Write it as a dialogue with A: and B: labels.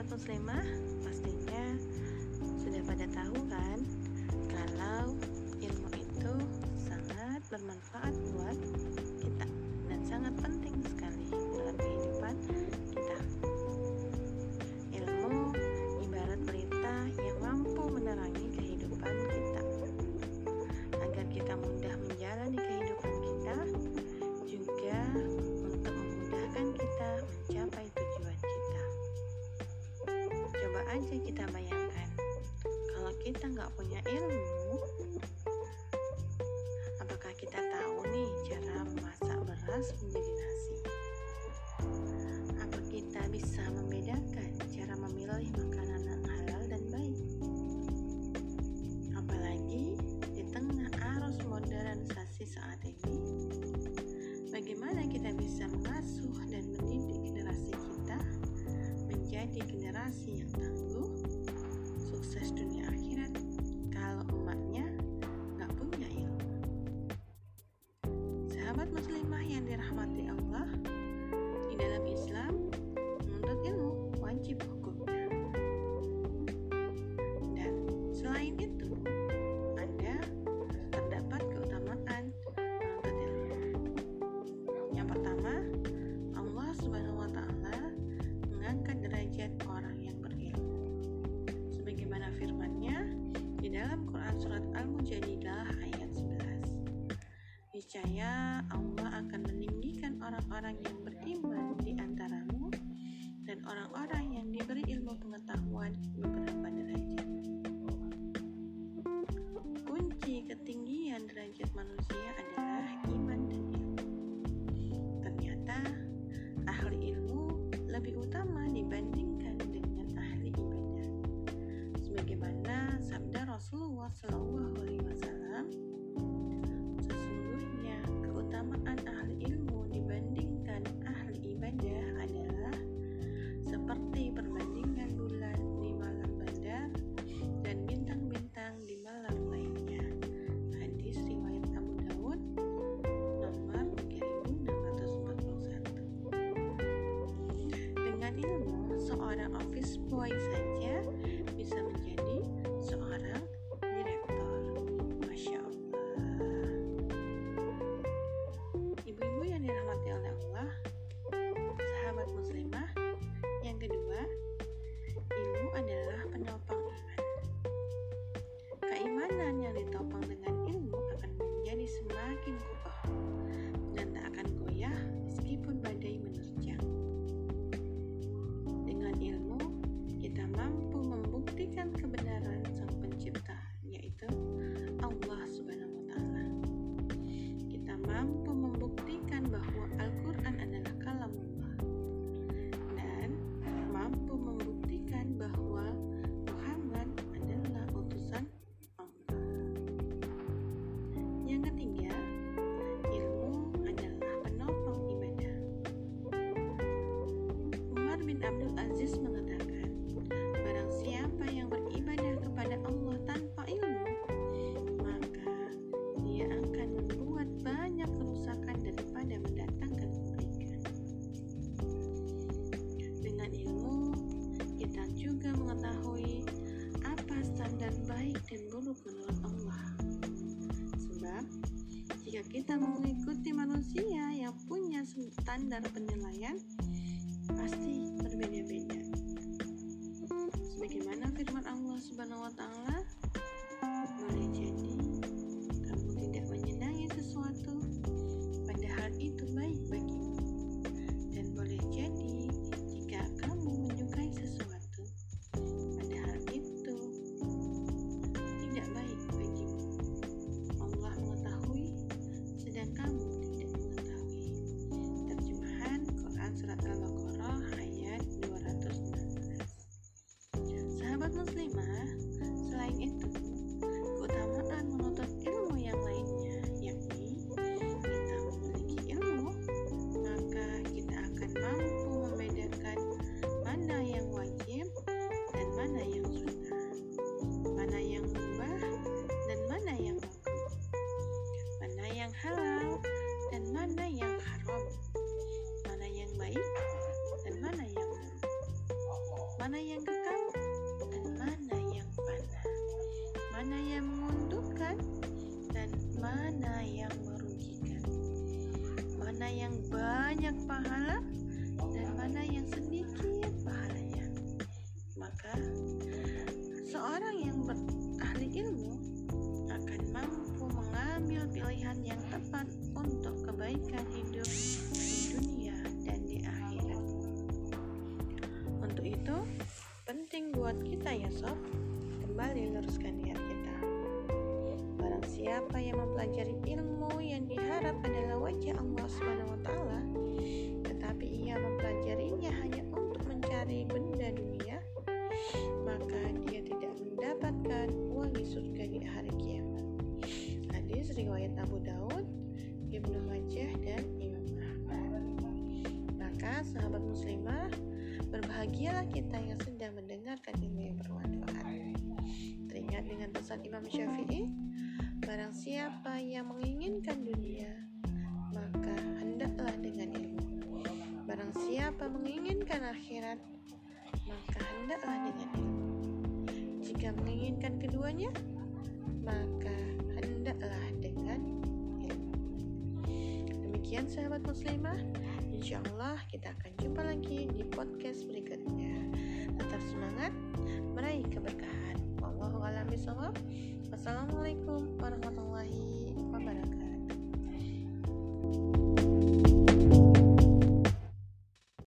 A: sahabat muslimah pastinya sudah pada tahu kan kalau ilmu itu sangat bermanfaat buat kita dan sangat penting sekali dalam kehidupan kita. kita nggak punya ilmu. Apakah kita tahu nih cara memasak beras menjadi nasi? Apa kita bisa membedakan cara memilih makanan yang halal dan baik? Apalagi di tengah arus modernisasi saat ini. Bagaimana kita bisa mengasuh dan mendidik generasi kita menjadi generasi yang tangguh? dalam Quran Surat Al-Mujadilah ayat 11 Niscaya Allah akan meninggikan orang-orang yang boyfriend. juga mengetahui apa standar baik dan buruk menurut Allah. Sebab, jika kita mengikuti manusia yang punya standar penilaian, pasti berbeda-beda. Banyak pahala dan mana yang sedikit pahalanya. Maka seorang yang berahli ilmu akan mampu mengambil pilihan yang tepat untuk kebaikan hidup di dunia dan di akhirat. Untuk itu, penting buat kita ya sob, kembali luruskan niat kita. Barang siapa yang mempelajari ilmu yang diharap adalah wajah Allah Subhanahu wa ia mempelajarinya hanya untuk mencari benda dunia, maka dia tidak mendapatkan uang di surga di hari kiamat. Hadis riwayat Abu Daud, Ibnu Majah dan Imam Ahmad. Maka sahabat muslimah, berbahagialah kita yang sedang mendengarkan ilmu yang bermanfaat. Teringat dengan pesan Imam Syafi'i, barang siapa yang menginginkan dunia, Siapa menginginkan akhirat, maka hendaklah dengan ilmu. Jika menginginkan keduanya, maka hendaklah dengan ilmu. Demikian sahabat muslimah, insya Allah kita akan jumpa lagi di podcast berikutnya. Tetap semangat, meraih keberkahan. Wassalamualaikum warahmatullahi wabarakatuh.